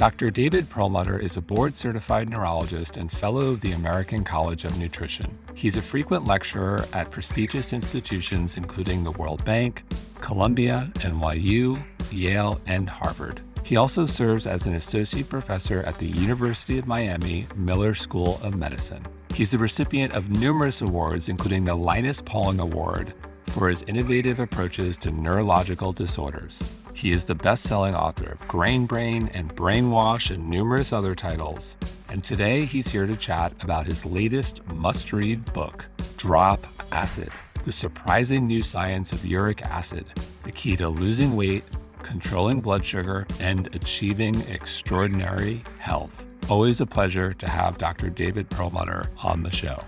Dr. David Perlmutter is a board certified neurologist and fellow of the American College of Nutrition. He's a frequent lecturer at prestigious institutions including the World Bank, Columbia, NYU, Yale, and Harvard. He also serves as an associate professor at the University of Miami Miller School of Medicine. He's the recipient of numerous awards, including the Linus Pauling Award for his innovative approaches to neurological disorders. He is the best selling author of Grain Brain and Brainwash and numerous other titles. And today he's here to chat about his latest must read book, Drop Acid The Surprising New Science of Uric Acid, the key to losing weight, controlling blood sugar, and achieving extraordinary health. Always a pleasure to have Dr. David Perlmutter on the show.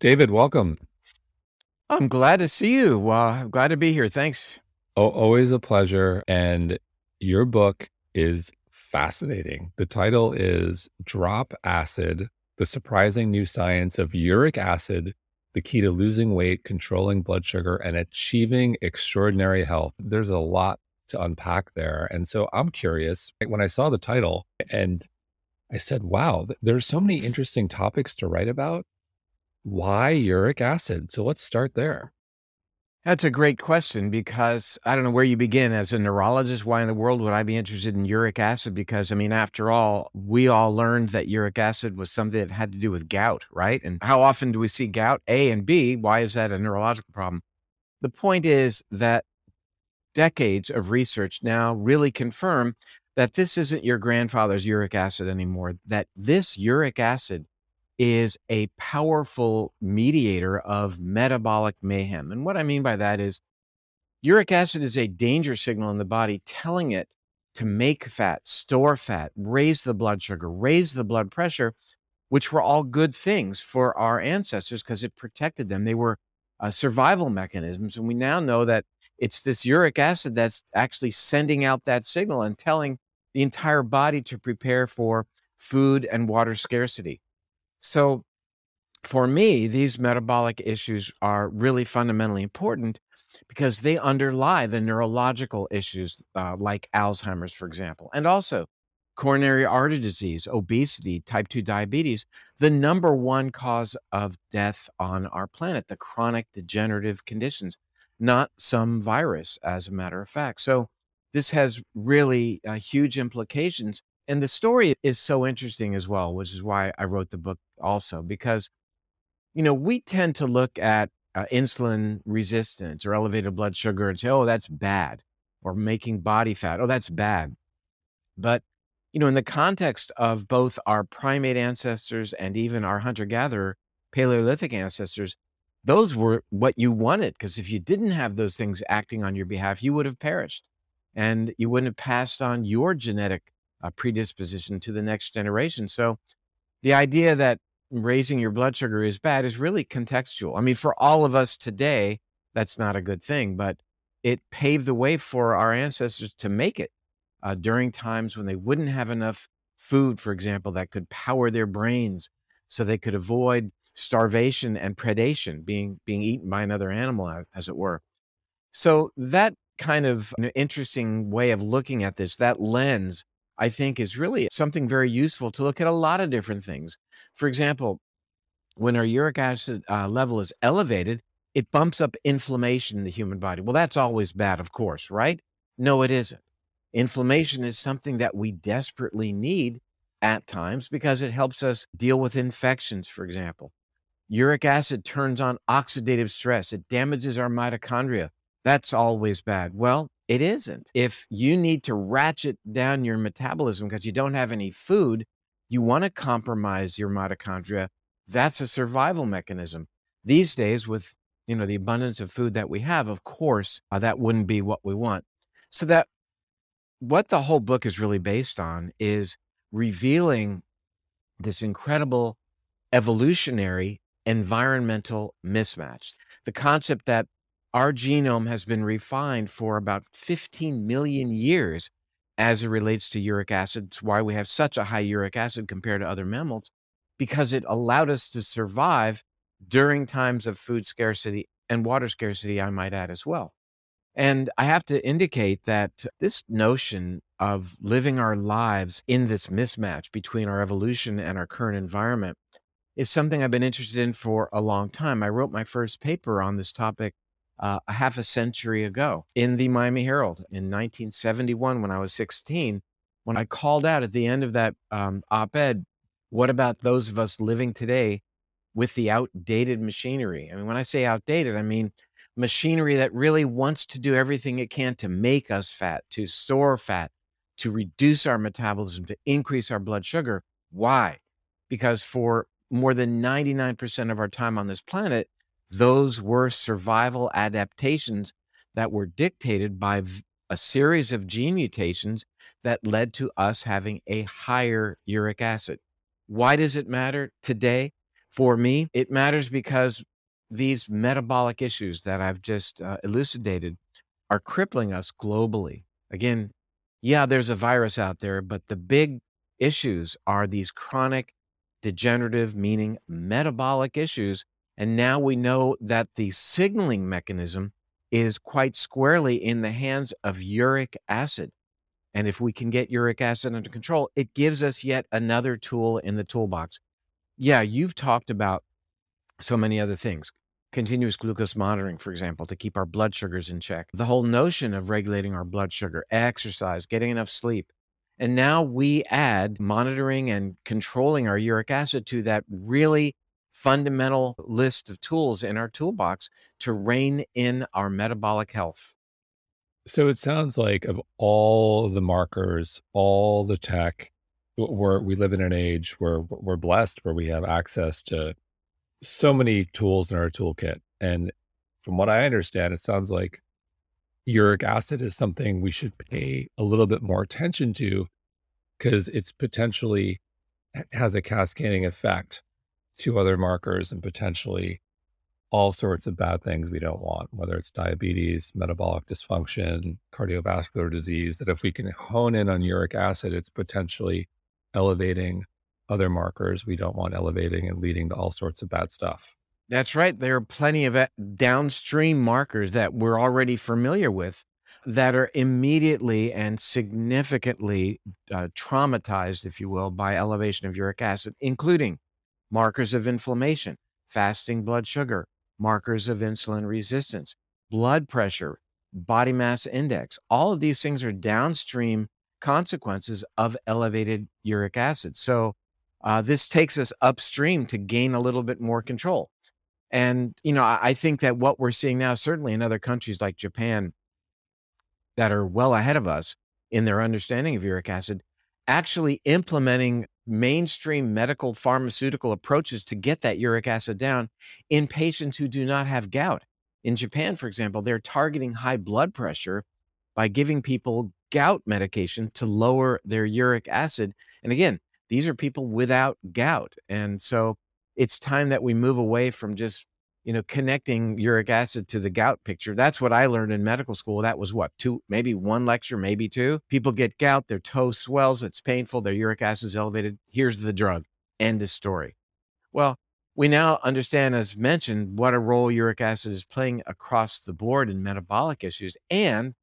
David, welcome. I'm glad to see you. Uh, I'm glad to be here. Thanks. Oh, always a pleasure. And your book is fascinating. The title is Drop Acid The Surprising New Science of Uric Acid, the Key to Losing Weight, Controlling Blood Sugar, and Achieving Extraordinary Health. There's a lot to unpack there. And so I'm curious when I saw the title and I said, wow, there's so many interesting topics to write about. Why uric acid? So let's start there. That's a great question because I don't know where you begin as a neurologist. Why in the world would I be interested in uric acid? Because, I mean, after all, we all learned that uric acid was something that had to do with gout, right? And how often do we see gout? A and B, why is that a neurological problem? The point is that decades of research now really confirm that this isn't your grandfather's uric acid anymore, that this uric acid is a powerful mediator of metabolic mayhem. And what I mean by that is uric acid is a danger signal in the body telling it to make fat, store fat, raise the blood sugar, raise the blood pressure, which were all good things for our ancestors because it protected them. They were uh, survival mechanisms. And we now know that it's this uric acid that's actually sending out that signal and telling the entire body to prepare for food and water scarcity. So for me, these metabolic issues are really fundamentally important because they underlie the neurological issues uh, like Alzheimer's, for example, and also coronary artery disease, obesity, type 2 diabetes, the number one cause of death on our planet, the chronic degenerative conditions, not some virus, as a matter of fact. So, this has really uh, huge implications and the story is so interesting as well, which is why I wrote the book also, because, you know, we tend to look at uh, insulin resistance or elevated blood sugar and say, oh, that's bad, or making body fat, oh, that's bad. But, you know, in the context of both our primate ancestors and even our hunter gatherer Paleolithic ancestors, those were what you wanted. Because if you didn't have those things acting on your behalf, you would have perished and you wouldn't have passed on your genetic a predisposition to the next generation. So the idea that raising your blood sugar is bad is really contextual. I mean, for all of us today, that's not a good thing, but it paved the way for our ancestors to make it uh, during times when they wouldn't have enough food, for example, that could power their brains so they could avoid starvation and predation, being, being eaten by another animal, as it were. So that kind of interesting way of looking at this, that lens I think is really something very useful to look at a lot of different things. For example, when our uric acid uh, level is elevated, it bumps up inflammation in the human body. Well, that's always bad, of course, right? No, it isn't. Inflammation is something that we desperately need at times because it helps us deal with infections, for example. Uric acid turns on oxidative stress, it damages our mitochondria. That's always bad. Well, it isn't. If you need to ratchet down your metabolism because you don't have any food, you want to compromise your mitochondria. That's a survival mechanism. These days, with you know the abundance of food that we have, of course, uh, that wouldn't be what we want. So that what the whole book is really based on is revealing this incredible evolutionary environmental mismatch. The concept that our genome has been refined for about 15 million years as it relates to uric acid. It's why we have such a high uric acid compared to other mammals, because it allowed us to survive during times of food scarcity and water scarcity, I might add as well. And I have to indicate that this notion of living our lives in this mismatch between our evolution and our current environment is something I've been interested in for a long time. I wrote my first paper on this topic uh, a half a century ago in the Miami Herald in 1971 when I was 16. When I called out at the end of that um, op ed, what about those of us living today with the outdated machinery? I mean, when I say outdated, I mean machinery that really wants to do everything it can to make us fat, to store fat, to reduce our metabolism, to increase our blood sugar. Why? Because for more than 99% of our time on this planet, those were survival adaptations that were dictated by a series of gene mutations that led to us having a higher uric acid. Why does it matter today? For me, it matters because these metabolic issues that I've just uh, elucidated are crippling us globally. Again, yeah, there's a virus out there, but the big issues are these chronic degenerative, meaning metabolic issues. And now we know that the signaling mechanism is quite squarely in the hands of uric acid. And if we can get uric acid under control, it gives us yet another tool in the toolbox. Yeah, you've talked about so many other things continuous glucose monitoring, for example, to keep our blood sugars in check. The whole notion of regulating our blood sugar, exercise, getting enough sleep. And now we add monitoring and controlling our uric acid to that really fundamental list of tools in our toolbox to rein in our metabolic health. So it sounds like of all the markers, all the tech, we're, we live in an age where we're blessed, where we have access to so many tools in our toolkit. And from what I understand, it sounds like uric acid is something we should pay a little bit more attention to because it's potentially has a cascading effect to other markers and potentially all sorts of bad things we don't want, whether it's diabetes, metabolic dysfunction, cardiovascular disease, that if we can hone in on uric acid, it's potentially elevating other markers we don't want elevating and leading to all sorts of bad stuff. That's right. There are plenty of uh, downstream markers that we're already familiar with that are immediately and significantly uh, traumatized, if you will, by elevation of uric acid, including markers of inflammation, fasting blood sugar, markers of insulin resistance, blood pressure, body mass index. All of these things are downstream consequences of elevated uric acid. So, uh, this takes us upstream to gain a little bit more control. And, you know, I, I think that what we're seeing now, certainly in other countries like Japan that are well ahead of us in their understanding of uric acid, actually implementing mainstream medical pharmaceutical approaches to get that uric acid down in patients who do not have gout. In Japan, for example, they're targeting high blood pressure by giving people gout medication to lower their uric acid. And again, these are people without gout. And so it's time that we move away from just, you know, connecting uric acid to the gout picture. That's what I learned in medical school. That was what, two, maybe one lecture, maybe two. People get gout, their toe swells, it's painful, their uric acid is elevated. Here's the drug. End of story. Well, we now understand, as mentioned, what a role uric acid is playing across the board in metabolic issues and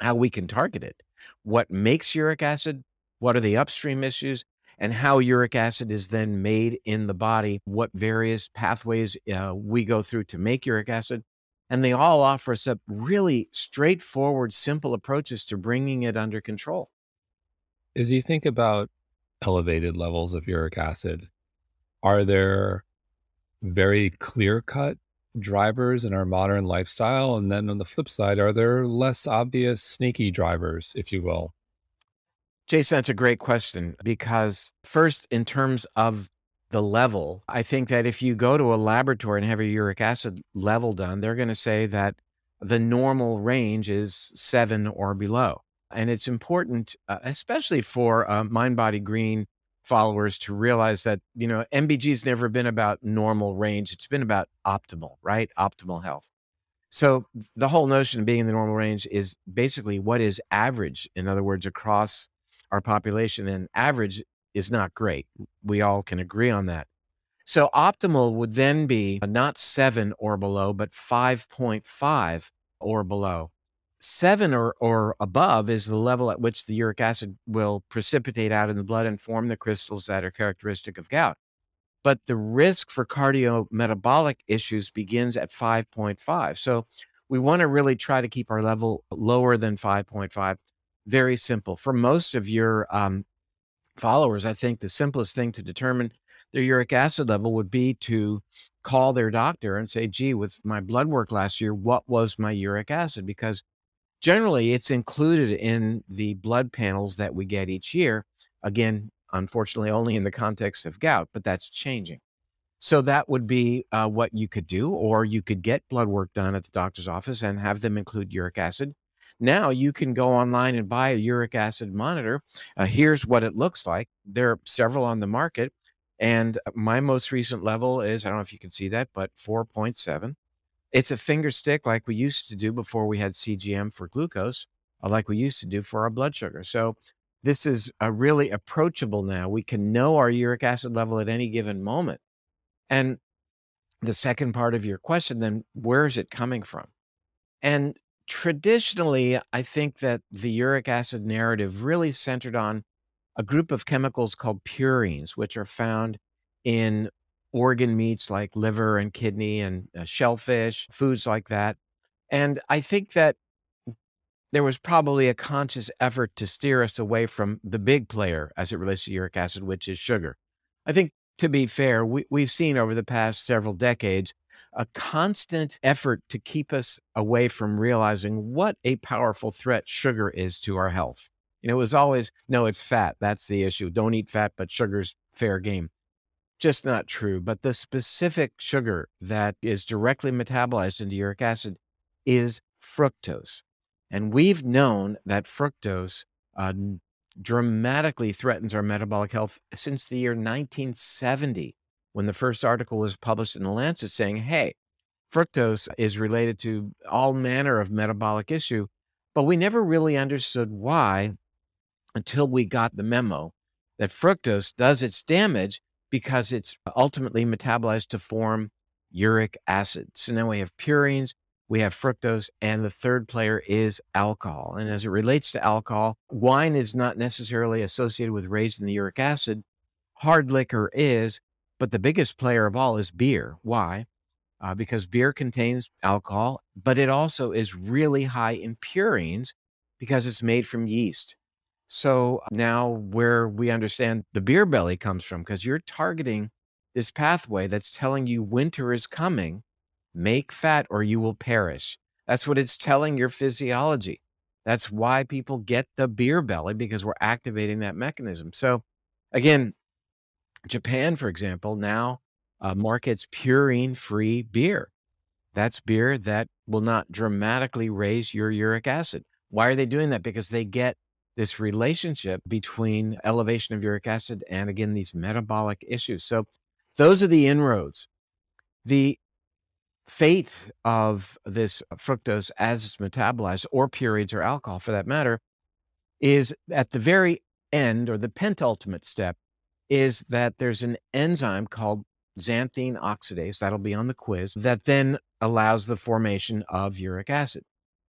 how we can target it. What makes uric acid? What are the upstream issues? And how uric acid is then made in the body, what various pathways uh, we go through to make uric acid. And they all offer us up really straightforward, simple approaches to bringing it under control. As you think about elevated levels of uric acid, are there very clear cut drivers in our modern lifestyle? And then on the flip side, are there less obvious, sneaky drivers, if you will? Jason, that's a great question because, first, in terms of the level, I think that if you go to a laboratory and have a uric acid level done, they're going to say that the normal range is seven or below. And it's important, uh, especially for uh, Mind Body Green followers, to realize that, you know, MBG's never been about normal range. It's been about optimal, right? Optimal health. So the whole notion of being in the normal range is basically what is average, in other words, across our population and average is not great. Mm. We all can agree on that. So optimal would then be uh, not seven or below, but 5.5 or below. seven or, or above is the level at which the uric acid will precipitate out in the blood and form the crystals that are characteristic of gout. But the risk for cardiometabolic issues begins at 5.5. So we want to really try to keep our level lower than 5.5. Very simple. For most of your um, followers, I think the simplest thing to determine their uric acid level would be to call their doctor and say, gee, with my blood work last year, what was my uric acid? Because generally it's included in the blood panels that we get each year. Again, unfortunately, only in the context of gout, but that's changing. So that would be uh, what you could do, or you could get blood work done at the doctor's office and have them include uric acid. Now you can go online and buy a uric acid monitor. Uh, here's what it looks like. There are several on the market. And my most recent level is, I don't know if you can see that, but 4.7. It's a finger stick like we used to do before we had CGM for glucose, uh, like we used to do for our blood sugar. So this is a really approachable now. We can know our uric acid level at any given moment. And the second part of your question, then, where is it coming from? And traditionally, I think that the uric acid narrative really centered on a group of chemicals called purines, which are found in organ meats like liver and kidney and uh, shellfish, foods like that. And I think that there was probably a conscious effort to steer us away from the big player as it relates to uric acid, which is sugar. I think, to be fair, we, we've seen over the past several decades a constant effort to keep us away from realizing what a powerful threat sugar is to our health. Know, it was always, no, it's fat. That's the issue. Don't eat fat, but sugar's fair game just not true. But the specific sugar that is directly metabolized into uric acid is fructose. And we've known that fructose uh, dramatically threatens our metabolic health since the year 1970, when the first article was published in The Lancet saying, hey, fructose is related to all manner of metabolic issue. But we never really understood why until we got the memo that fructose does its damage because it's ultimately metabolized to form uric acid. So now we have purines, we have fructose, and the third player is alcohol. And as it relates to alcohol, wine is not necessarily associated with raising the uric acid. Hard liquor is, but the biggest player of all is beer. Why? Uh, because beer contains alcohol, but it also is really high in purines because it's made from yeast. So now where we understand the beer belly comes from, because you're targeting this pathway that's telling you winter is coming, make fat or you will perish. That's what it's telling your physiology. That's why people get the beer belly because we're activating that mechanism. So again, Japan, for example, now uh, markets purine free beer. That's beer that will not dramatically raise your uric acid. Why are they doing that? Because they get this relationship between elevation of uric acid and again these metabolic issues. So those are the inroads. The fate of this fructose as it's metabolized, or purines or alcohol for that matter, is at the very end or the pentultimate step is that there's an enzyme called xanthine oxidase, that'll be on the quiz, that then allows the formation of uric acid.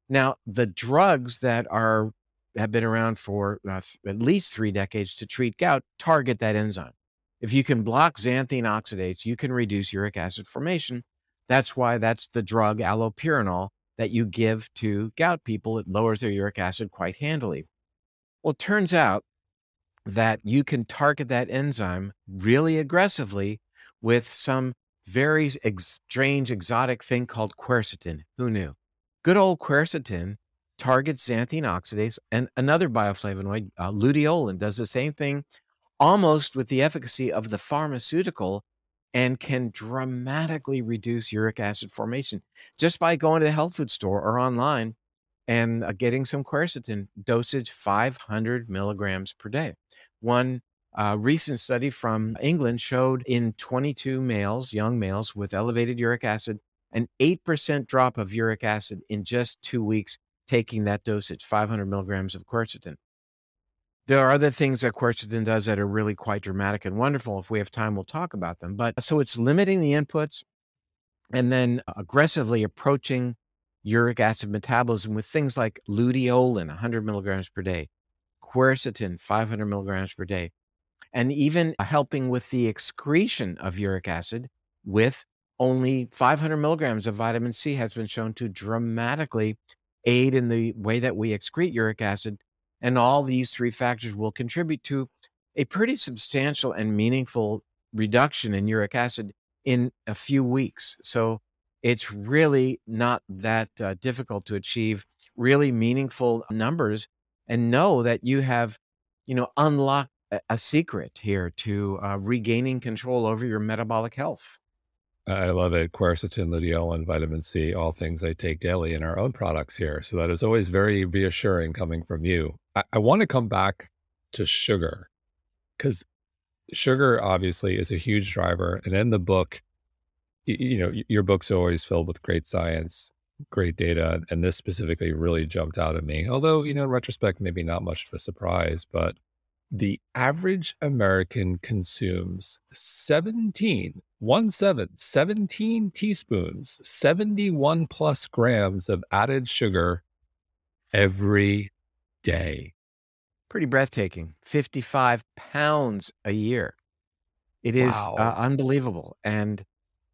Now, the drugs that are have been around for uh, at least three decades to treat gout target that enzyme. If you can block xanthine oxidase, you can reduce uric acid formation. That's why that's the drug allopurinol that you give to gout people. It lowers their uric acid quite handily. Well, it turns out that you can target that enzyme really aggressively with some very ex- strange exotic thing called quercetin. Who knew? Good old quercetin targets xanthine oxidase, and another bioflavonoid, uh, luteolin, does the same thing almost with the efficacy of the pharmaceutical and can dramatically reduce uric acid formation just by going to the health food store or online and uh, getting some quercetin dosage 500 milligrams per day. One uh, recent study from England showed in 22 males, young males with elevated uric acid, an 8% drop of uric acid in just two weeks taking that dosage, 500 milligrams of quercetin. There are other things that quercetin does that are really quite dramatic and wonderful. If we have time, we'll talk about them. But so it's limiting the inputs and then aggressively approaching uric acid metabolism with things like luteolin, 100 milligrams per day, quercetin, 500 milligrams per day, and even helping with the excretion of uric acid with only 500 milligrams of vitamin C has been shown to dramatically aid in the way that we excrete uric acid. And all these three factors will contribute to a pretty substantial and meaningful reduction in uric acid in a few weeks. So it's really not that uh, difficult to achieve really meaningful numbers and know that you have, you know, unlocked a secret here to uh, regaining control over your metabolic health. I love it. Quercetin, luteolin, vitamin C, all things I take daily in our own products here. So that is always very reassuring coming from you. I, I want to come back to sugar because sugar obviously is a huge driver. And in the book, you, you know, your book's are always filled with great science, great data. And this specifically really jumped out at me. Although, you know, in retrospect, maybe not much of a surprise, but the average American consumes 17, one seven, 17 teaspoons, 71 plus grams of added sugar every day. Pretty breathtaking. 55 pounds a year. It is uh, wow. uh, unbelievable. And,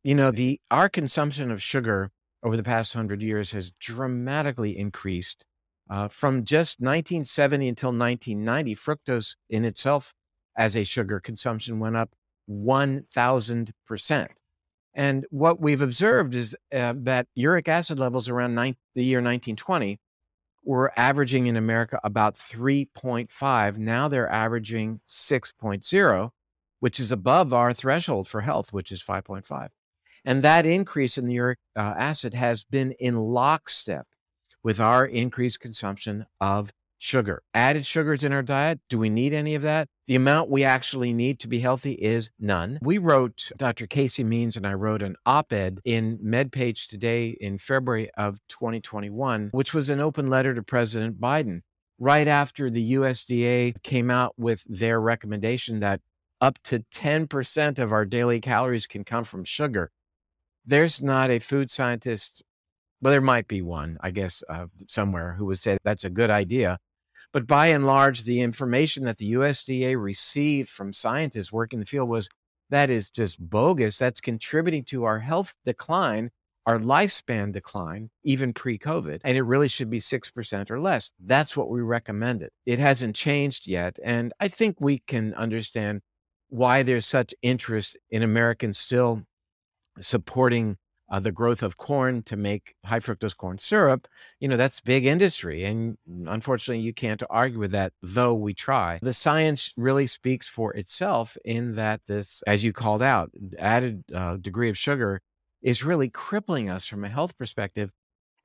you know, the our consumption of sugar over the past hundred years has dramatically increased uh, from just 1970 until 1990, fructose in itself as a sugar consumption went up 1,000%. And what we've observed is uh, that uric acid levels around the year 1920 were averaging in America about 3.5. Now they're averaging 6.0, which is above our threshold for health, which is 5.5. And that increase in the uric uh, acid has been in lockstep with our increased consumption of sugar. Added sugars in our diet, do we need any of that? The amount we actually need to be healthy is none. We wrote, Dr. Casey Means and I wrote an op ed in MedPage Today in February of 2021, which was an open letter to President Biden right after the USDA came out with their recommendation that up to 10% of our daily calories can come from sugar. There's not a food scientist well, there might be one, I guess, uh, somewhere who would say that's a good idea. But by and large, the information that the USDA received from scientists working in the field was that is just bogus. That's contributing to our health decline, our lifespan decline, even pre COVID. And it really should be 6% or less. That's what we recommended. It hasn't changed yet. And I think we can understand why there's such interest in Americans still supporting uh, the growth of corn to make high fructose corn syrup, you know, that's big industry. And unfortunately, you can't argue with that, though we try. The science really speaks for itself in that this, as you called out, added uh, degree of sugar is really crippling us from a health perspective.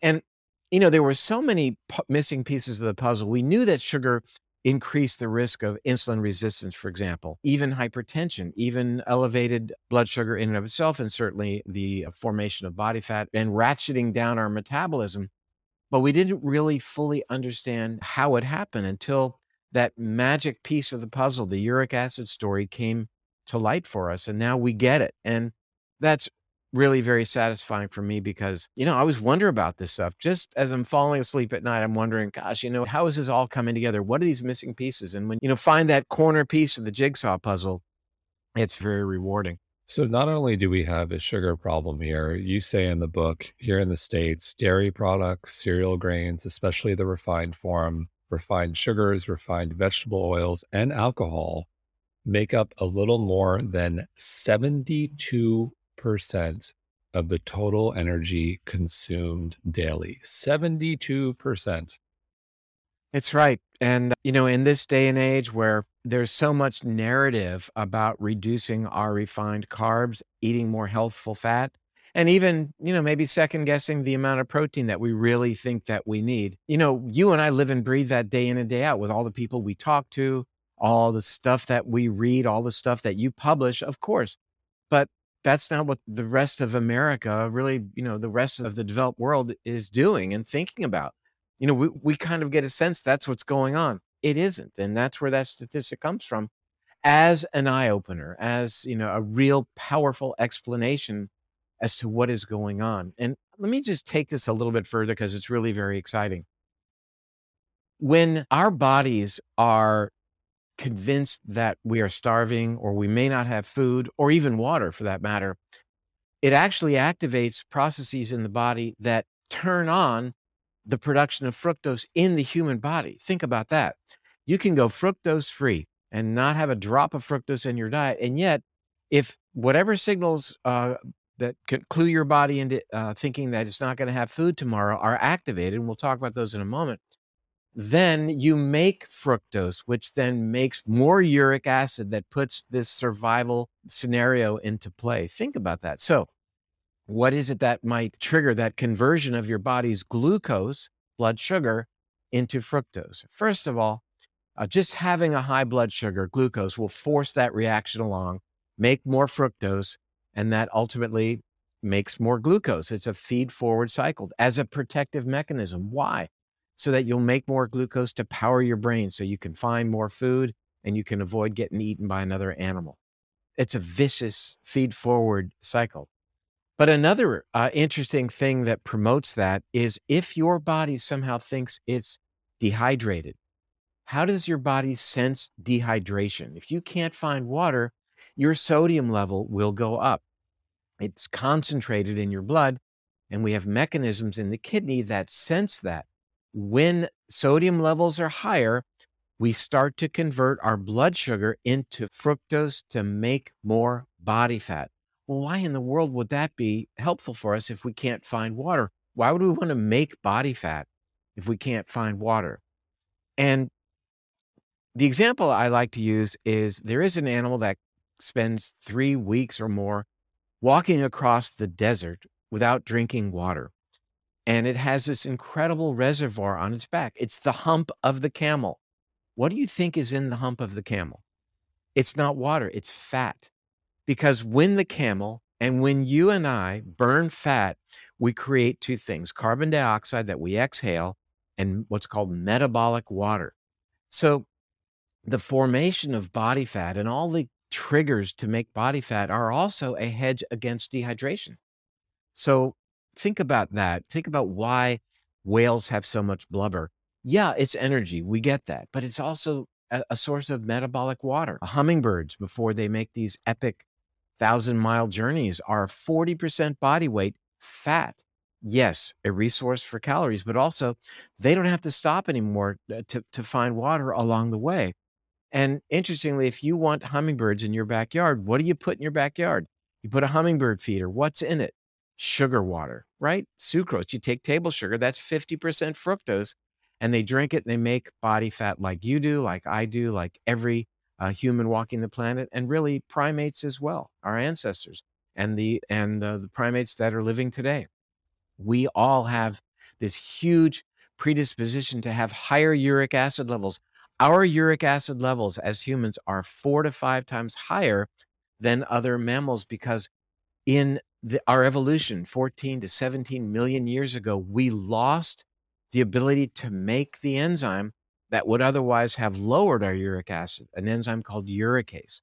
And, you know, there were so many p- missing pieces of the puzzle. We knew that sugar increase the risk of insulin resistance, for example, even hypertension, even elevated blood sugar in and of itself, and certainly the uh, formation of body fat and ratcheting down our metabolism. But we didn't really fully understand how it happened until that magic piece of the puzzle, the uric acid story, came to light for us. And now we get it. And that's really very satisfying for me because, you know, I always wonder about this stuff. Just as I'm falling asleep at night, I'm wondering, gosh, you know, how is this all coming together? What are these missing pieces? And when, you know, find that corner piece of the jigsaw puzzle, it's very rewarding. So not only do we have a sugar problem here, you say in the book here in the States, dairy products, cereal grains, especially the refined form, refined sugars, refined vegetable oils, and alcohol make up a little more than 72 percent of the total energy consumed daily. 72%. It's right. And, you know, in this day and age where there's so much narrative about reducing our refined carbs, eating more healthful fat, and even, you know, maybe second guessing the amount of protein that we really think that we need. You know, you and I live and breathe that day in and day out with all the people we talk to, all the stuff that we read, all the stuff that you publish, of course. That's not what the rest of America, really, you know, the rest of the developed world is doing and thinking about. You know, we, we kind of get a sense that's what's going on. It isn't. And that's where that statistic comes from as an eye opener, as, you know, a real powerful explanation as to what is going on. And let me just take this a little bit further because it's really very exciting. When our bodies are convinced that we are starving or we may not have food or even water for that matter, it actually activates processes in the body that turn on the production of fructose in the human body. Think about that. You can go fructose free and not have a drop of fructose in your diet. And yet, if whatever signals uh, that could clue your body into uh, thinking that it's not going to have food tomorrow are activated, and we'll talk about those in a moment, then you make fructose, which then makes more uric acid that puts this survival scenario into play. Think about that. So, what is it that might trigger that conversion of your body's glucose, blood sugar, into fructose? First of all, uh, just having a high blood sugar, glucose, will force that reaction along, make more fructose, and that ultimately makes more glucose. It's a feed forward cycle as a protective mechanism. Why? So that you'll make more glucose to power your brain so you can find more food and you can avoid getting eaten by another animal. It's a vicious feed forward cycle. But another uh, interesting thing that promotes that is if your body somehow thinks it's dehydrated, how does your body sense dehydration? If you can't find water, your sodium level will go up. It's concentrated in your blood, and we have mechanisms in the kidney that sense that. When sodium levels are higher, we start to convert our blood sugar into fructose to make more body fat. Well, why in the world would that be helpful for us if we can't find water? Why would we want to make body fat if we can't find water? And the example I like to use is there is an animal that spends three weeks or more walking across the desert without drinking water. And it has this incredible reservoir on its back. It's the hump of the camel. What do you think is in the hump of the camel? It's not water, it's fat. Because when the camel and when you and I burn fat, we create two things carbon dioxide that we exhale and what's called metabolic water. So, the formation of body fat and all the triggers to make body fat are also a hedge against dehydration. So, think about that. Think about why whales have so much blubber. Yeah, it's energy. We get that. But it's also a, a source of metabolic water. Hummingbirds, before they make these epic thousand mile journeys are 40% body weight fat. Yes, a resource for calories, but also they don't have to stop anymore uh, to, to find water along the way. And interestingly, if you want hummingbirds in your backyard, what do you put in your backyard? You put a hummingbird feeder. What's in it? Sugar water, right? Sucrose. You take table sugar, that's 50% fructose, and they drink it and they make body fat like you do, like I do, like every uh, human walking the planet, and really primates as well, our ancestors and the and the primates that are living today. We all have this huge predisposition to have higher uric acid levels. Our uric acid levels as humans are four to five times higher than other mammals because in the, our evolution 14 to 17 million years ago, we lost the ability to make the enzyme that would otherwise have lowered our uric acid, an enzyme called uricase.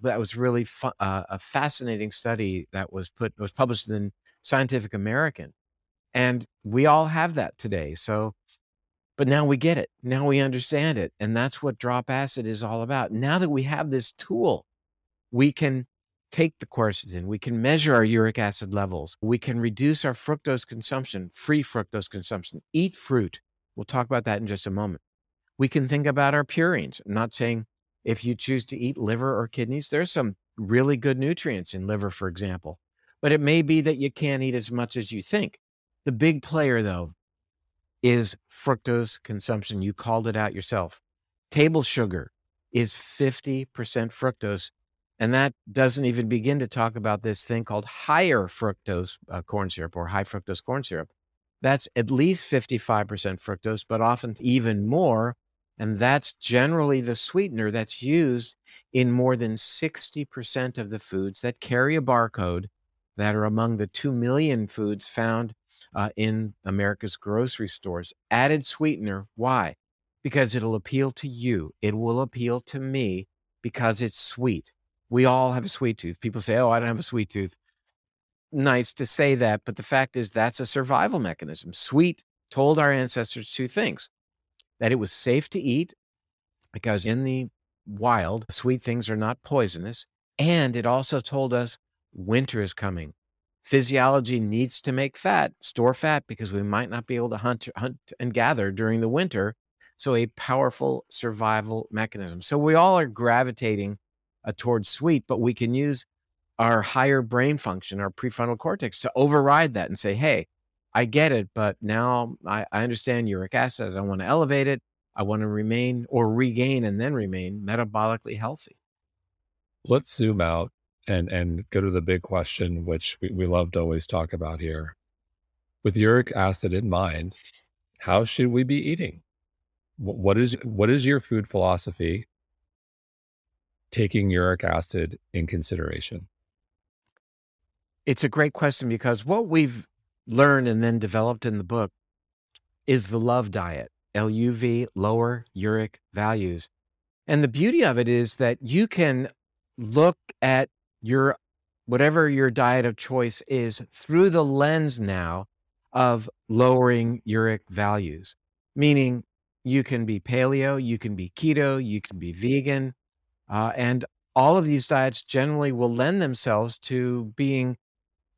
That was really fu- uh, a fascinating study that was put was published in Scientific American, and we all have that today. So, but now we get it. Now we understand it, and that's what drop acid is all about. Now that we have this tool, we can take the quercetin, we can measure our uric acid levels, we can reduce our fructose consumption, free fructose consumption, eat fruit. We'll talk about that in just a moment. We can think about our purines. I'm not saying if you choose to eat liver or kidneys, there's some really good nutrients in liver, for example, but it may be that you can't eat as much as you think. The big player, though, is fructose consumption. You called it out yourself. Table sugar is 50% fructose. And that doesn't even begin to talk about this thing called higher fructose uh, corn syrup or high fructose corn syrup. That's at least 55% fructose, but often even more and that's generally the sweetener that's used in more than 60% of the foods that carry a barcode that are among the 2 million foods found uh, in America's grocery stores. Added sweetener. Why? Because it'll appeal to you. It will appeal to me because it's sweet. We all have a sweet tooth. People say, Oh, I don't have a sweet tooth. nice to say that, but the fact is that's a survival mechanism. Sweet told our ancestors two things that it was safe to eat because in the wild, sweet things are not poisonous. And it also told us winter is coming. Physiology needs to make fat, store fat, because we might not be able to hunt, hunt and gather during the winter. So, a powerful survival mechanism. So, we all are gravitating uh, towards sweet, but we can use our higher brain function, our prefrontal cortex, to override that and say, hey, I get it, but now I, I understand uric acid. I don't want to elevate it. I want to remain or regain and then remain metabolically healthy. Let's zoom out and and go to the big question, which we, we love to always talk about here. With uric acid in mind, how should we be eating? What is what is your food philosophy taking uric acid in consideration? It's a great question because what we've learned and then developed in the book is the love diet. LUV, lower uric values. And the beauty of it is that you can look at your whatever your diet of choice is through the lens now of lowering uric values, meaning you can be paleo, you can be keto, you can be vegan, uh, and all of these diets generally will lend themselves to being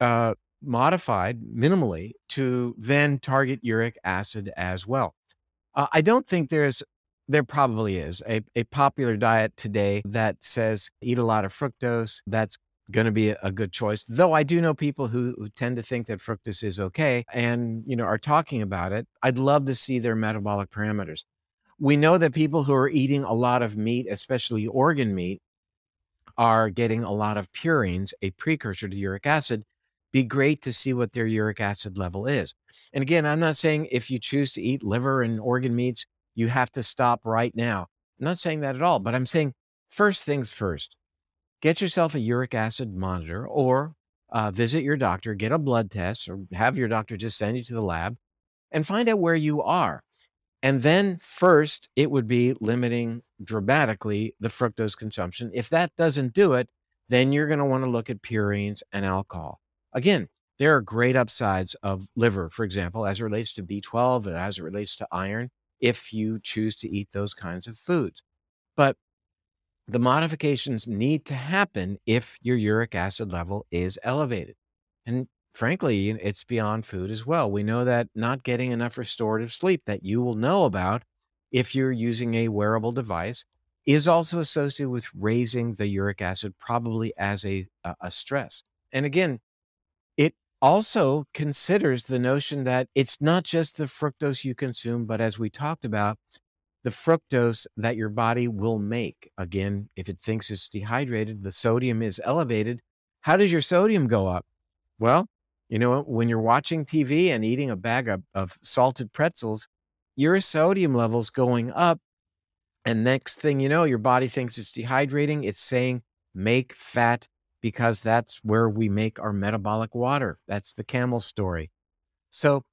uh, modified minimally to then target uric acid as well. Uh, I don't think there's there probably is a, a popular diet today that says eat a lot of fructose. That's going to be a, good choice. Though I do know people who, who tend to think that fructose is okay and you know are talking about it. I'd love to see their metabolic parameters. We know that people who are eating a lot of meat, especially organ meat, are getting a lot of purines, a precursor to uric acid, be great to see what their uric acid level is. And again, I'm not saying if you choose to eat liver and organ meats, you have to stop right now. I'm not saying that at all, but I'm saying first things first. Get yourself a uric acid monitor or uh, visit your doctor, get a blood test, or have your doctor just send you to the lab and find out where you are. And then, first, it would be limiting dramatically the fructose consumption. If that doesn't do it, then you're going to want to look at purines and alcohol. Again, there are great upsides of liver, for example, as it relates to B12 and as it relates to iron, if you choose to eat those kinds of foods. But the modifications need to happen if your uric acid level is elevated. And frankly, it's beyond food as well. We know that not getting enough restorative sleep that you will know about if you're using a wearable device is also associated with raising the uric acid, probably as a, a stress. And again, it also considers the notion that it's not just the fructose you consume, but as we talked about, the fructose that your body will make. Again, if it thinks it's dehydrated, the sodium is elevated. How does your sodium go up? Well, you know, when you're watching TV and eating a bag of, of salted pretzels, your sodium level's going up. And next thing you know, your body thinks it's dehydrating. It's saying, make fat because that's where we make our metabolic water. That's the camel story. So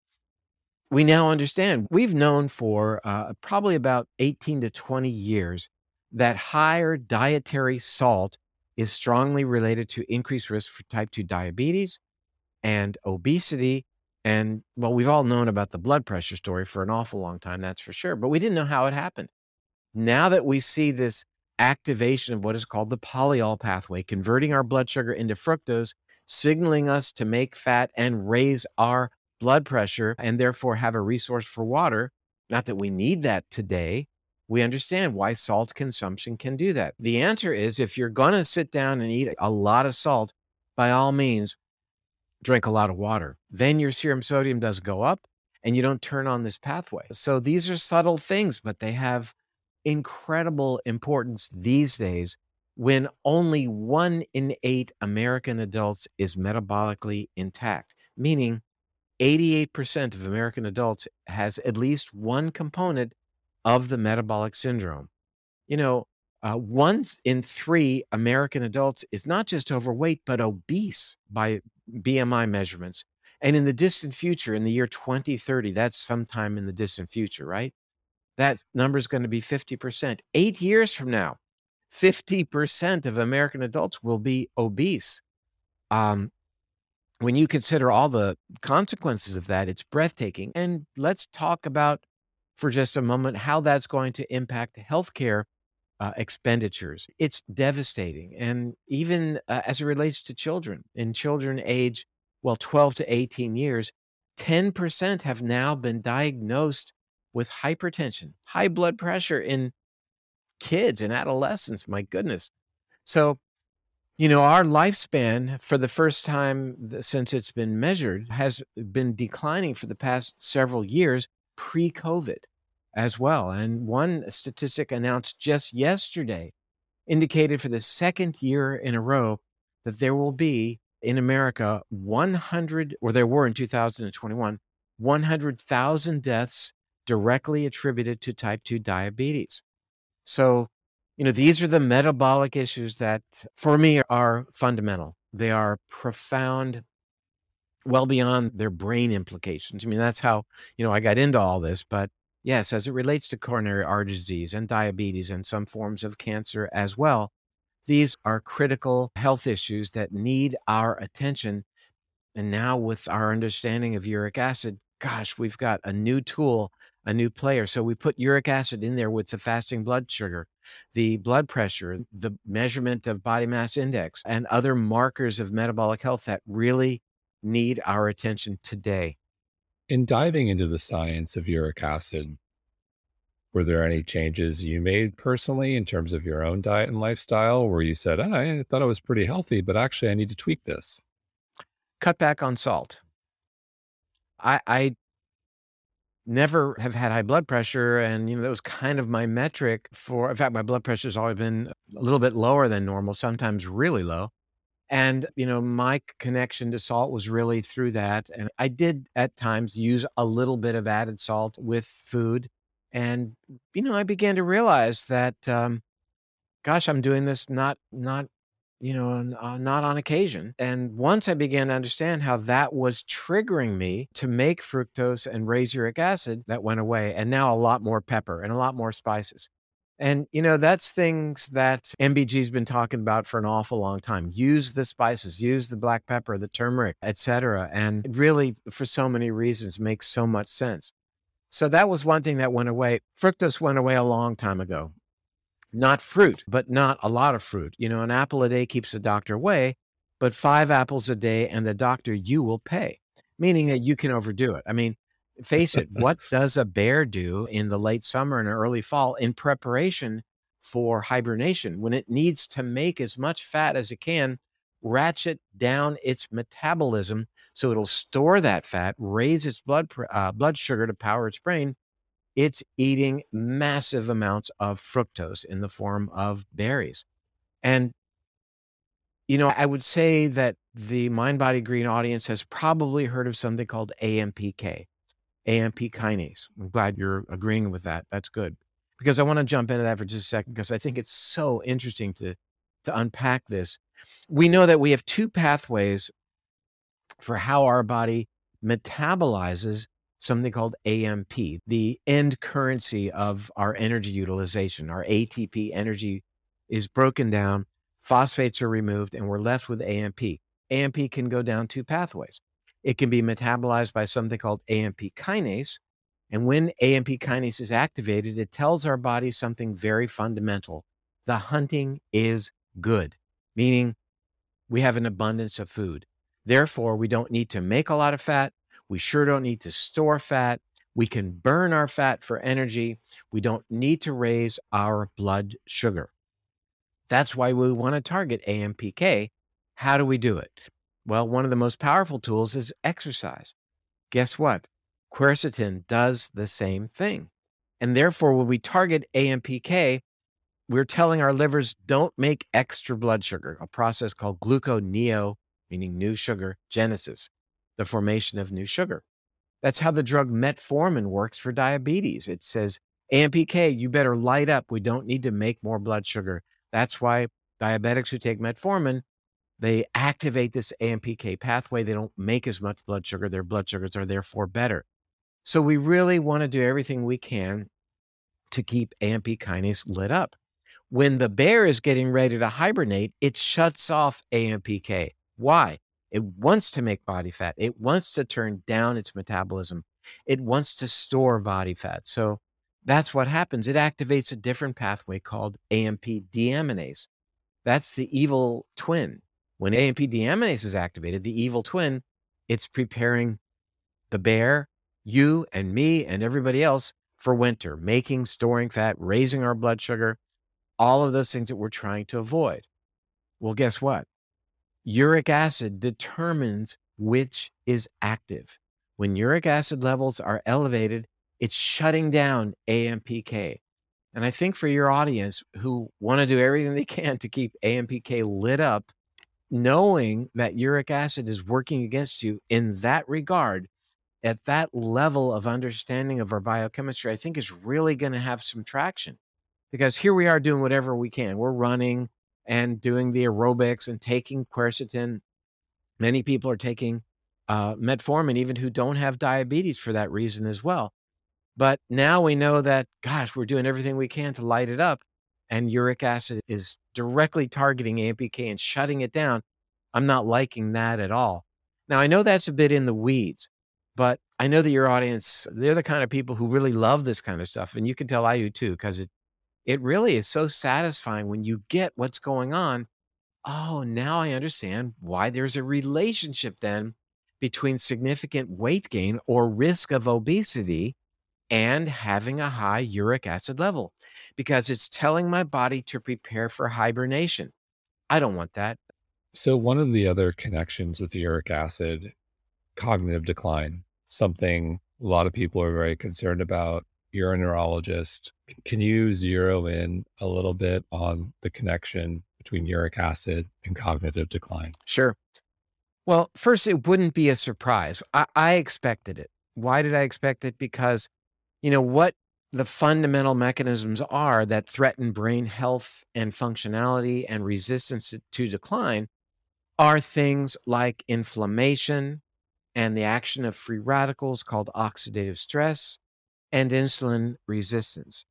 we now understand we've known for uh, probably about 18 to 20 years that higher dietary salt is strongly related to increased risk for type 2 diabetes and obesity. And well, we've all known about the blood pressure story for an awful long time, that's for sure, but we didn't know how it happened. Now that we see this activation of what is called the polyol pathway, converting our blood sugar into fructose, signaling us to make fat and raise our blood pressure and therefore have a resource for water. Not that we need that today. We understand why salt consumption can do that. The answer is if you're going to sit down and eat a lot of salt, by all means, drink a lot of water. Then your serum sodium does go up and you don't turn on this pathway. So these are subtle things, but they have incredible importance these days when only one in eight American adults is metabolically intact, meaning 88% of American adults has at least one component of the metabolic syndrome. You know, uh, one in three American adults is not just overweight, but obese by BMI measurements. And in the distant future, in the year 2030, that's sometime in the distant future, right? that number is going to be 50%. Eight years from now, 50% of American adults will be obese. Um, when you consider all the consequences of that, it's breathtaking. And let's talk about for just a moment how that's going to impact healthcare uh, expenditures. It's devastating. And even uh, as it relates to children, in children age, well, 12 to 18 years, 10% have now been diagnosed with hypertension, high blood pressure in kids and adolescents. My goodness. So, you know, our lifespan for the first time since it's been measured has been declining for the past several years pre COVID as well. And one statistic announced just yesterday indicated for the second year in a row that there will be in America 100, or there were in 2021, 100,000 deaths directly attributed to type 2 diabetes. So, you know, these are the metabolic issues that for me are fundamental. They are profound, well beyond their brain implications. I mean, that's how, you know, I got into all this. But yes, as it relates to coronary artery disease and diabetes and some forms of cancer as well, these are critical health issues that need our attention. And now, with our understanding of uric acid, gosh, we've got a new tool, a new player. So we put uric acid in there with the fasting blood sugar, the blood pressure, the measurement of body mass index, and other markers of metabolic health that really need our attention today. In diving into the science of uric acid, were there any changes you made personally in terms of your own diet and lifestyle where you said, I thought I was pretty healthy, but actually I need to tweak this? Cut back on salt. I, I never have had high blood pressure. And, you know, that was kind of my metric for, in fact, my blood pressure has always been a little bit lower than normal, sometimes really low. And, you know, my connection to salt was really through that. And I did at times use a little bit of added salt with food and you know i began to realize that um, gosh i'm doing this not not you know uh, not on occasion and once i began to understand how that was triggering me to make fructose and raise uric acid that went away and now a lot more pepper and a lot more spices and you know that's things that mbg's been talking about for an awful long time use the spices use the black pepper the turmeric etc and really for so many reasons makes so much sense so that was one thing that went away. Fructose went away a long time ago. Not fruit, but not a lot of fruit. You know, an apple a day keeps the doctor away, but five apples a day and the doctor you will pay, meaning that you can overdo it. I mean, face it, what does a bear do in the late summer and early fall in preparation for hibernation when it needs to make as much fat as it can, ratchet down its metabolism so it'll store that fat, raise its blood uh, blood sugar to power its brain. It's eating massive amounts of fructose in the form of berries. And you know, I would say that the Mind Body Green audience has probably heard of something called AMPK, AMP kinase. I'm glad you're agreeing with that. That's good. Because I want to jump into that for just a second because I think it's so interesting to to unpack this. We know that we have two pathways for how our body metabolizes something called AMP, the end currency of our energy utilization. Our ATP energy is broken down, phosphates are removed, and we're left with AMP. AMP can go down two pathways. It can be metabolized by something called AMP kinase. And when AMP kinase is activated, it tells our body something very fundamental. The hunting is good, meaning we have an abundance of food. Therefore, we don't need to make a lot of fat. We sure don't need to store fat. We can burn our fat for energy. We don't need to raise our blood sugar. That's why we want to target AMPK. How do we do it? Well, one of the most powerful tools is exercise. Guess what? Quercetin does the same thing. And therefore, when we target AMPK, we're telling our livers don't make extra blood sugar, a process called gluconeo meaning new sugar, genesis, the formation of new sugar. That's how the drug metformin works for diabetes. It says, AMPK, you better light up. We don't need to make more blood sugar. That's why diabetics who take metformin, they activate this AMPK pathway. They don't make as much blood sugar. Their blood sugars are therefore better. So we really want to do everything we can to keep AMP kinase lit up. When the bear is getting ready to hibernate, it shuts off AMPK. Why? It wants to make body fat. It wants to turn down its metabolism. It wants to store body fat. So that's what happens. It activates a different pathway called AMP deaminase. That's the evil twin. When AMP deaminase is activated, the evil twin, it's preparing the bear, you and me and everybody else for winter, making, storing fat, raising our blood sugar, all of those things that we're trying to avoid. Well, guess what? Uric acid determines which is active. When uric acid levels are elevated, it's shutting down AMPK. And I think for your audience who want to do everything they can to keep AMPK lit up, knowing that uric acid is working against you in that regard, at that level of understanding of our biochemistry, I think is really going to have some traction. Because here we are doing whatever we can. We're running and doing the aerobics and taking quercetin. Many people are taking uh, metformin, even who don't have diabetes for that reason as well. But now we know that, gosh, we're doing everything we can to light it up, and uric acid is directly targeting AMPK and shutting it down. I'm not liking that at all. Now, I know that's a bit in the weeds, but I know that your audience, they're the kind of people who really love this kind of stuff. And you can tell I do too, because it, it really is so satisfying when you get what's going on. Oh, now I understand why there's a relationship then between significant weight gain or risk of obesity and having a high uric acid level because it's telling my body to prepare for hibernation. I don't want that. So, one of the other connections with the uric acid, cognitive decline, something a lot of people are very concerned about. You're a neurologist. Can you zero in a little bit on the connection between uric acid and cognitive decline? Sure. Well, first, it wouldn't be a surprise. I, I expected it. Why did I expect it? Because, you know, what the fundamental mechanisms are that threaten brain health and functionality and resistance to decline are things like inflammation and the action of free radicals called oxidative stress and insulin resistance.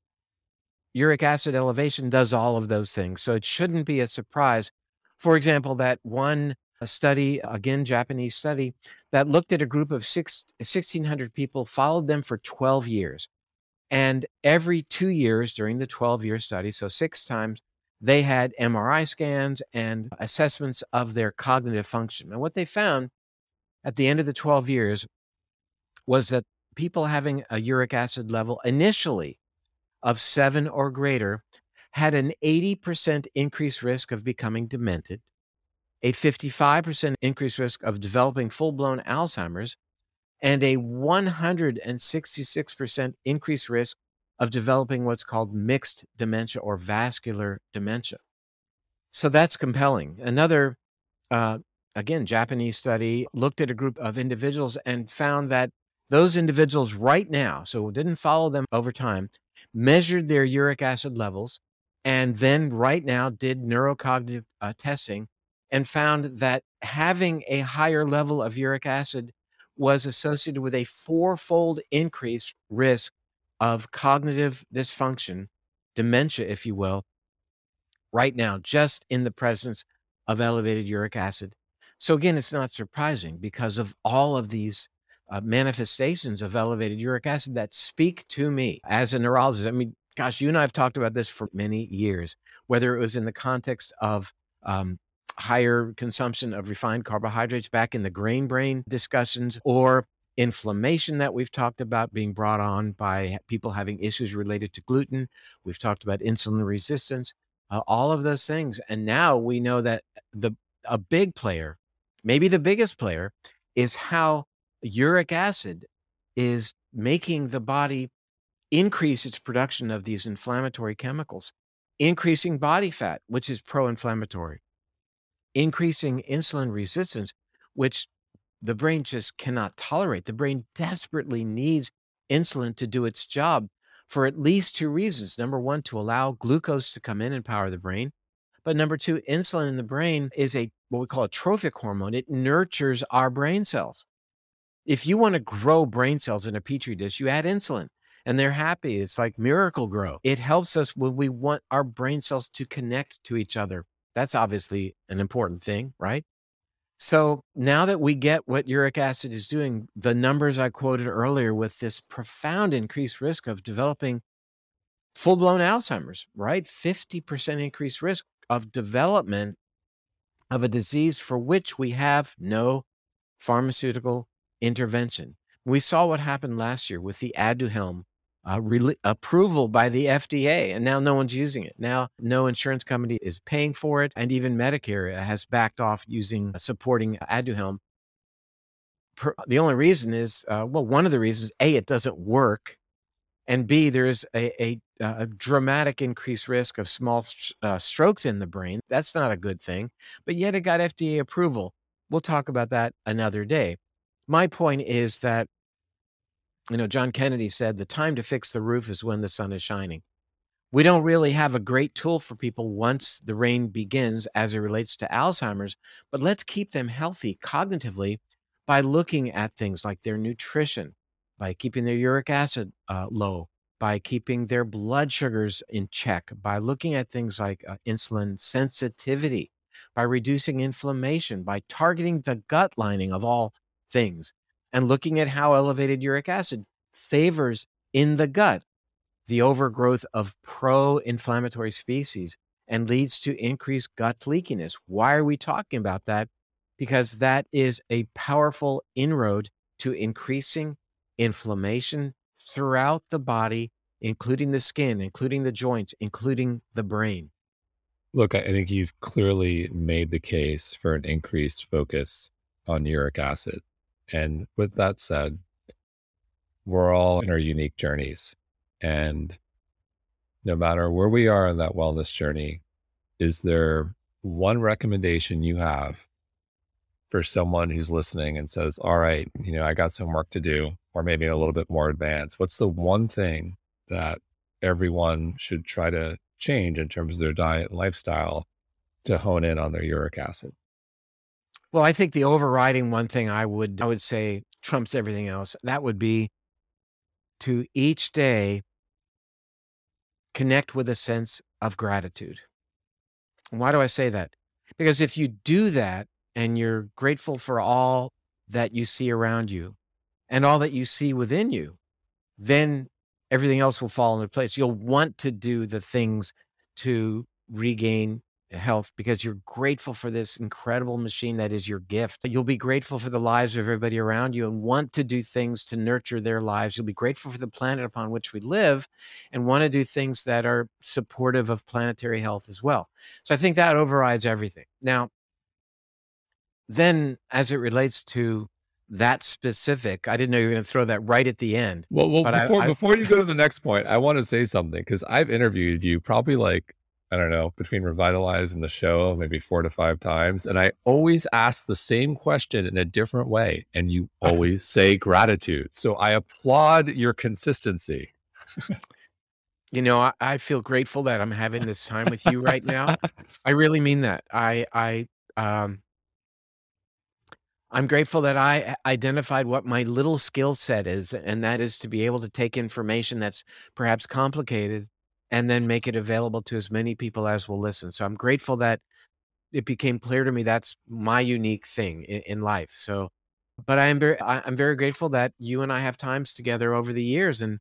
Uric acid elevation does all of those things. So it shouldn't be a surprise. For example, that one a study, again, Japanese study, that looked at a group of six, 1,600 people, followed them for 12 years. And every two years during the 12 year study, so six times, they had MRI scans and assessments of their cognitive function. And what they found at the end of the 12 years was that people having a uric acid level initially of seven or greater had an 80% increased risk of becoming demented a 55% increased risk of developing full blown Alzheimer's, and a 166% increased risk of developing what's called mixed dementia or vascular dementia. So that's compelling. Another, uh, again, Japanese study looked at a group of individuals and found that those individuals right now, so didn't follow them over time, measured their uric acid levels and then right now did neurocognitive uh, testing and found that having a higher level of uric acid was associated with a fourfold increased risk of cognitive dysfunction, dementia, if you will, right now, just in the presence of elevated uric acid. So, again, it's not surprising because of all of these uh, manifestations of elevated uric acid that speak to me as a neurologist. I mean, gosh, you and I have talked about this for many years, whether it was in the context of um, higher consumption of refined carbohydrates back in the grain brain discussions or inflammation that we've talked about being brought on by people having issues related to gluten. We've talked about insulin resistance, uh, all of those things. And now we know that the a big player, maybe the biggest player, is how uric acid is making the body increase its production of these inflammatory chemicals, increasing body fat, which is pro inflammatory, increasing insulin resistance, which the brain just cannot tolerate. The brain desperately needs insulin to do its job for at least two reasons. Number one, to allow glucose to come in and power the brain. But number two, insulin in the brain is a what we call a trophic hormone. It nurtures our brain cells. If you want to grow brain cells in a petri dish, you add insulin and they're happy. It's like Miracle-Gro. It helps us when we want our brain cells to connect to each other. That's obviously an important thing, right? So now that we get what uric acid is doing, the numbers I quoted earlier with this profound increased risk of developing full blown Alzheimer's, right? 50% increased risk of development of a disease for which we have no pharmaceutical intervention. We saw what happened last year with the Aduhelm uh, re- approval by the FDA, and now no one's using it. Now, no insurance company is paying for it, and even Medicare has backed off using uh, supporting Aduhelm. Per, the only reason is, uh, well, one of the reasons, A, it doesn't work, and B, there is a, a, a dramatic increased risk of small uh, strokes in the brain. That's not a good thing, but yet it got FDA approval. We'll talk about that another day. My point is that you know, John Kennedy said the time to fix the roof is when the sun is shining. We don't really have a great tool for people once the rain begins as it relates to Alzheimer's, but let's keep them healthy cognitively by looking at things like their nutrition, by keeping their uric acid uh, low, by keeping their blood sugars in check, by looking at things like uh, insulin sensitivity, by reducing inflammation, by targeting the gut lining of all things and looking at how elevated uric acid favors in the gut the overgrowth of pro inflammatory species and leads to increased gut leakiness. Why are we talking about that? Because that is a powerful inroad to increasing inflammation throughout the body, including the skin, including the joints, including the brain. Look, I think you've clearly made the case for an increased focus on uric acid. And with that said, we're all in our unique journeys. And no matter where we are in that wellness journey, is there one recommendation you have for someone who's listening and says, All right, you know, I got some work to do, or maybe a little bit more advanced? What's the one thing that everyone should try to change in terms of their diet and lifestyle to hone in on their uric acid? Well, I think the overriding one thing I would I would say trumps everything else. That would be to each day connect with a sense of gratitude. why do I say that? Because if you do that and you're grateful for all that you see around you and all that you see within you, then everything else will fall into place. You'll want to do the things to regain health because you're grateful for this incredible machine that is your gift. You'll be grateful for the lives of everybody around you and want to do things to nurture their lives. You'll be grateful for the planet upon which we live and want to do things that are supportive of planetary health as well. So I think that overrides everything. Now, then as it relates to that specific, I didn't know you were going to throw that right at the end. Well, well before, I, I, before you go to the next point, I want to say something because I've interviewed you probably like I don't know, between Revitalize and the show, maybe four to five times. And I always ask the same question in a different way. And you always say gratitude. So I applaud your consistency. you know, I, I, feel grateful that I'm having this time with you right now. I really mean that. I, I, um, I'm grateful that I identified what my little skill set is, and that is to be able to take information that's perhaps complicated and then make it available to as many people as will listen. So I'm grateful that it became clear to me that's my unique thing in, in life. So, but I am very, I, I'm very grateful that you and I have times together over the years, and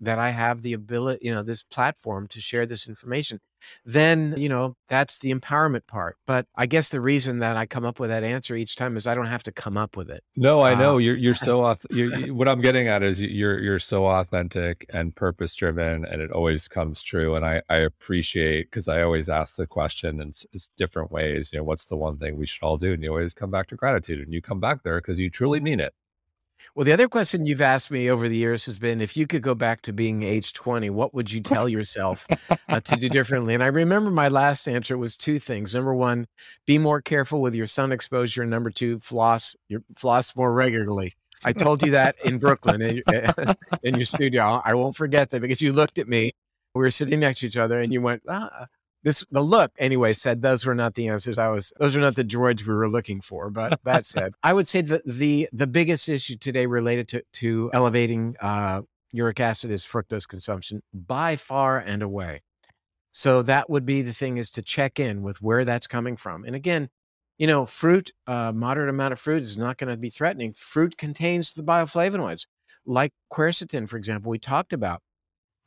that I have the ability, you know, this platform to share this information, then, you know, that's the empowerment part. But I guess the reason that I come up with that answer each time is I don't have to come up with it. No, I know uh, you're you're so you're, what I'm getting at is you're you're so authentic and purpose driven, and it always comes true. And I I appreciate because I always ask the question and it's, it's different ways. You know, what's the one thing we should all do? And you always come back to gratitude, and you come back there because you truly mean it. Well, the other question you've asked me over the years has been if you could go back to being age 20, what would you tell yourself uh, to do differently? And I remember my last answer was two things. Number one, be more careful with your sun exposure. And number two, floss your floss more regularly. I told you that in Brooklyn in, in your studio. I won't forget that because you looked at me. We were sitting next to each other and you went, ah, this the look anyway said those were not the answers I was those are not the droids we were looking for. But that said, I would say that the the biggest issue today related to to elevating uh, uric acid is fructose consumption by far and away. So that would be the thing is to check in with where that's coming from. And again, you know, fruit, uh, moderate amount of fruit is not going to be threatening. Fruit contains the bioflavonoids, like quercetin, for example, we talked about.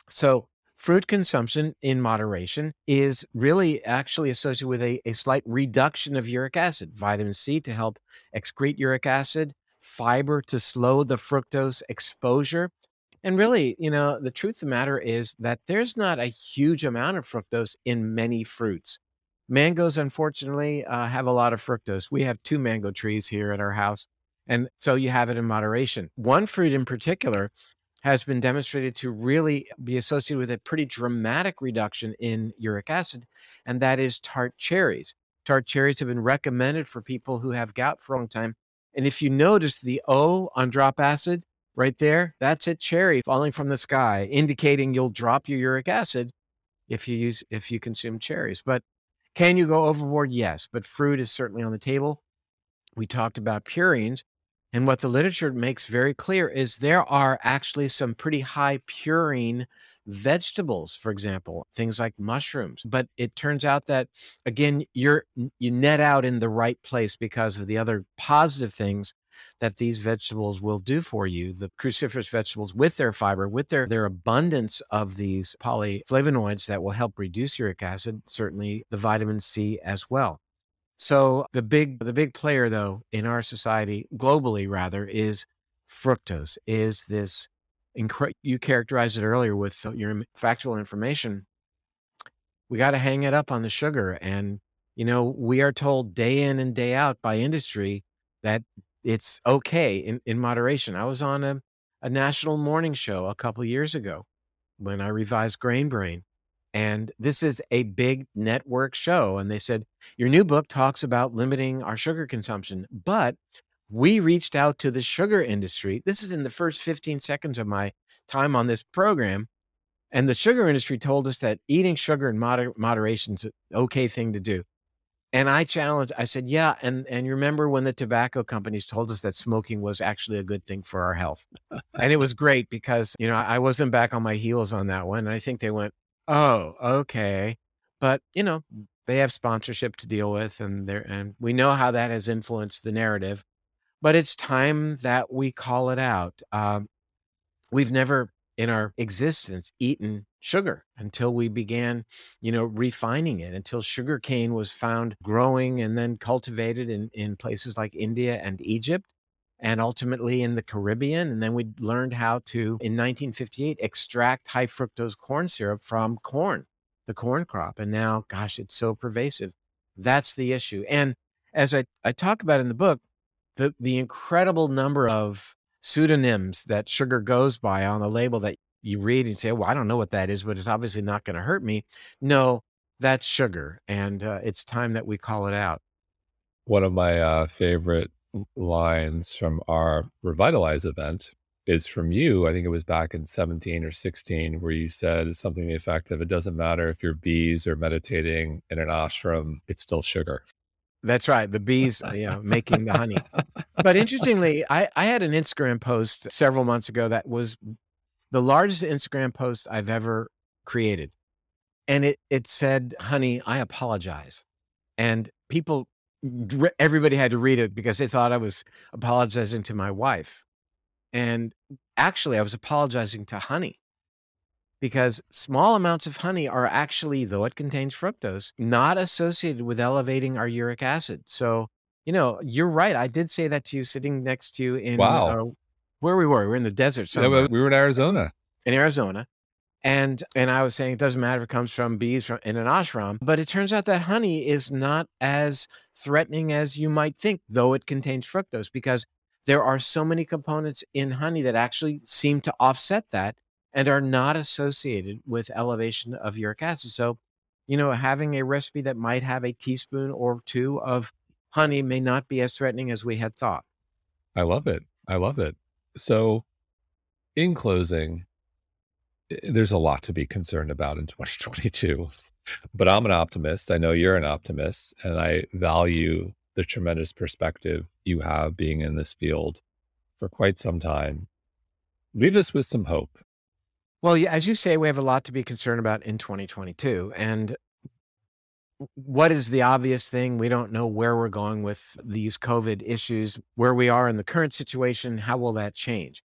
So, fruit consumption in moderation is really actually associated with a, a slight reduction of uric acid, vitamin C to help excrete uric acid, fiber to slow the fructose exposure. And really, you know, the truth of the matter is that there's not a huge amount of fructose in many fruits. Mangoes, unfortunately, uh, have a lot of fructose. We have two mango trees here at our house. And so you have it in moderation. One fruit in particular has been demonstrated to really be associated with a pretty dramatic reduction in uric acid, and that is tart cherries. Tart cherries have been recommended for people who have gout for a long time. And if you notice the O on drop acid right there, that's a cherry falling from the sky, indicating you'll drop your uric acid if you use if you consume cherries. But can you go overboard? Yes, but fruit is certainly on the table. We talked about purines, and what the literature makes very clear is there are actually some pretty high purine vegetables, for example, things like mushrooms. But it turns out that again, you're you net out in the right place because of the other positive things that these vegetables will do for you. The cruciferous vegetables with their fiber, with their, their abundance of these polyflavonoids that will help reduce uric acid, certainly the vitamin C as well. So the big the big player though in our society globally rather is fructose is this incre- you characterized it earlier with your factual information we got to hang it up on the sugar and you know we are told day in and day out by industry that it's okay in, in moderation. I was on a, a national morning show a couple years ago when I revised Grain Brain. And this is a big network show. And they said, Your new book talks about limiting our sugar consumption, but we reached out to the sugar industry. This is in the first 15 seconds of my time on this program. And the sugar industry told us that eating sugar in moder- moderation is an okay thing to do. And I challenged, I said, yeah. And, and you remember when the tobacco companies told us that smoking was actually a good thing for our health. and it was great because, you know, I wasn't back on my heels on that one. And I think they went, oh, okay. But, you know, they have sponsorship to deal with and they and we know how that has influenced the narrative. But it's time that we call it out. Um, we've never in our existence eaten sugar until we began, you know, refining it, until sugar cane was found growing and then cultivated in, in places like India and Egypt and ultimately in the Caribbean. And then we learned how to, in 1958, extract high fructose corn syrup from corn, the corn crop. And now, gosh, it's so pervasive. That's the issue. And as I, I talk about in the book, the, the incredible number of pseudonyms that sugar goes by on the label that you read and say, well, I don't know what that is, but it's obviously not going to hurt me. No, that's sugar. And uh, it's time that we call it out. One of my uh, favorite lines from our Revitalize event is from you. I think it was back in 17 or 16, where you said something the effect of it doesn't matter if you're bees or meditating in an ashram, it's still sugar. That's right. The bees, uh, know, making the honey. But interestingly, I, I had an Instagram post several months ago that was the largest Instagram post I've ever created. And it, it said, honey, I apologize. And people, everybody had to read it because they thought I was apologizing to my wife. And actually, I was apologizing to honey because small amounts of honey are actually, though it contains fructose, not associated with elevating our uric acid. So, you know, you're right. I did say that to you sitting next to you in wow. Uh, where we were. We are in the desert. Somewhere. Yeah, we were in Arizona. In Arizona. And and I was saying it doesn't matter if it comes from bees from in an ashram, but it turns out that honey is not as threatening as you might think, though it contains fructose, because there are so many components in honey that actually seem to offset that and are not associated with elevation of uric acid. So, you know, having a recipe that might have a teaspoon or two of honey may not be as threatening as we had thought. I love it. I love it. So, in closing, there's a lot to be concerned about in 2022, but I'm an optimist. I know you're an optimist, and I value the tremendous perspective you have being in this field for quite some time. Leave us with some hope well, as you say, we have a lot to be concerned about in 2022. And what is the obvious thing? We don't know where we're going with these COVID issues, where we are in the current situation. How will that change?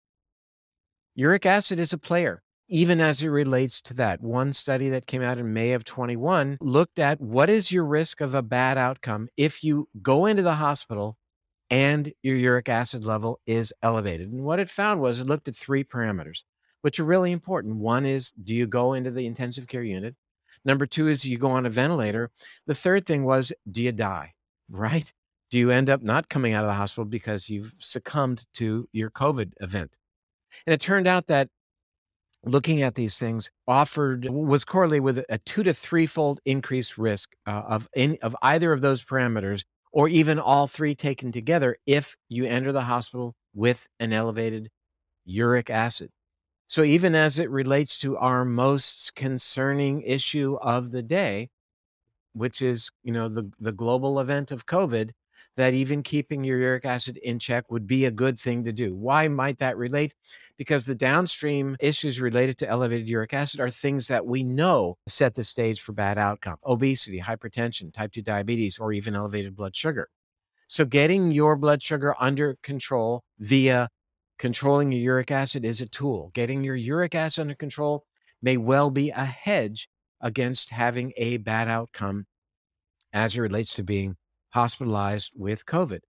Uric acid is a player, even as it relates to that. One study that came out in May of 21 looked at what is your risk of a bad outcome if you go into the hospital and your uric acid level is elevated. And what it found was it looked at three parameters, which are really important. One is do you go into the intensive care unit? Number two is you go on a ventilator. The third thing was do you die, right? Do you end up not coming out of the hospital because you've succumbed to your COVID event? And it turned out that looking at these things offered was correlated with a two to threefold increased risk uh, of in, of either of those parameters or even all three taken together if you enter the hospital with an elevated uric acid. So, even as it relates to our most concerning issue of the day, which is, you know, the, the global event of COVID, that even keeping your uric acid in check would be a good thing to do. Why might that relate? Because the downstream issues related to elevated uric acid are things that we know set the stage for bad outcome obesity, hypertension, type 2 diabetes, or even elevated blood sugar. So, getting your blood sugar under control via controlling your uric acid is a tool. Getting your uric acid under control may well be a hedge against having a bad outcome as it relates to being hospitalized with COVID.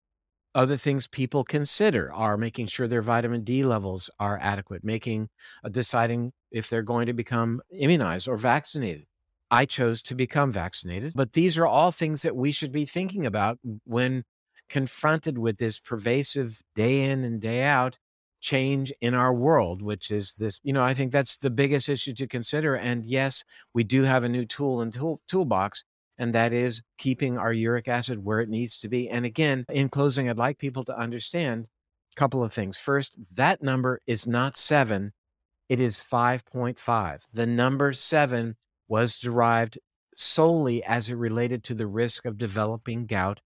Other things people consider are making sure their vitamin D levels are adequate, making uh, deciding if they're going to become immunized or vaccinated. I chose to become vaccinated, but these are all things that we should be thinking about when confronted with this pervasive day in and day out change in our world, which is this, you know, I think that's the biggest issue to consider. And yes, we do have a new tool and tool, toolbox, and that is keeping our uric acid where it needs to be. And again, in closing, I'd like people to understand a couple of things. First, that number is not seven, it is 5.5. The number seven was derived solely as it related to the risk of developing gout.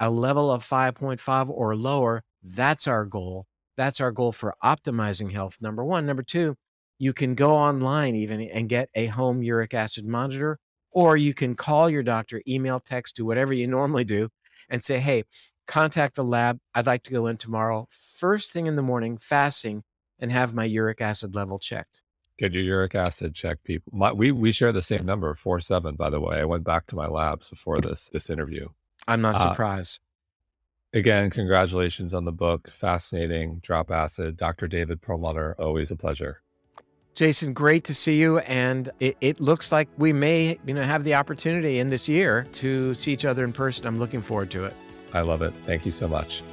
A level of 5.5 or lower, that's our goal. That's our goal for optimizing health. Number one. Number two, you can go online even and get a home uric acid monitor or you can call your doctor, email, text, do whatever you normally do, and say, hey, contact the lab. I'd like to go in tomorrow, first thing in the morning, fasting, and have my uric acid level checked. Get your uric acid checked, people. My, we we share the same number, four seven. By the way, I went back to my labs before this this interview. I'm not uh, surprised. Again, congratulations on the book. Fascinating. Drop acid. Dr. David Perlmutter, always a pleasure. Jason, great to see you. And it, it, looks like we may you know, have the opportunity in this year to see each other in person. I'm looking forward to it. I love it. Thank you so much.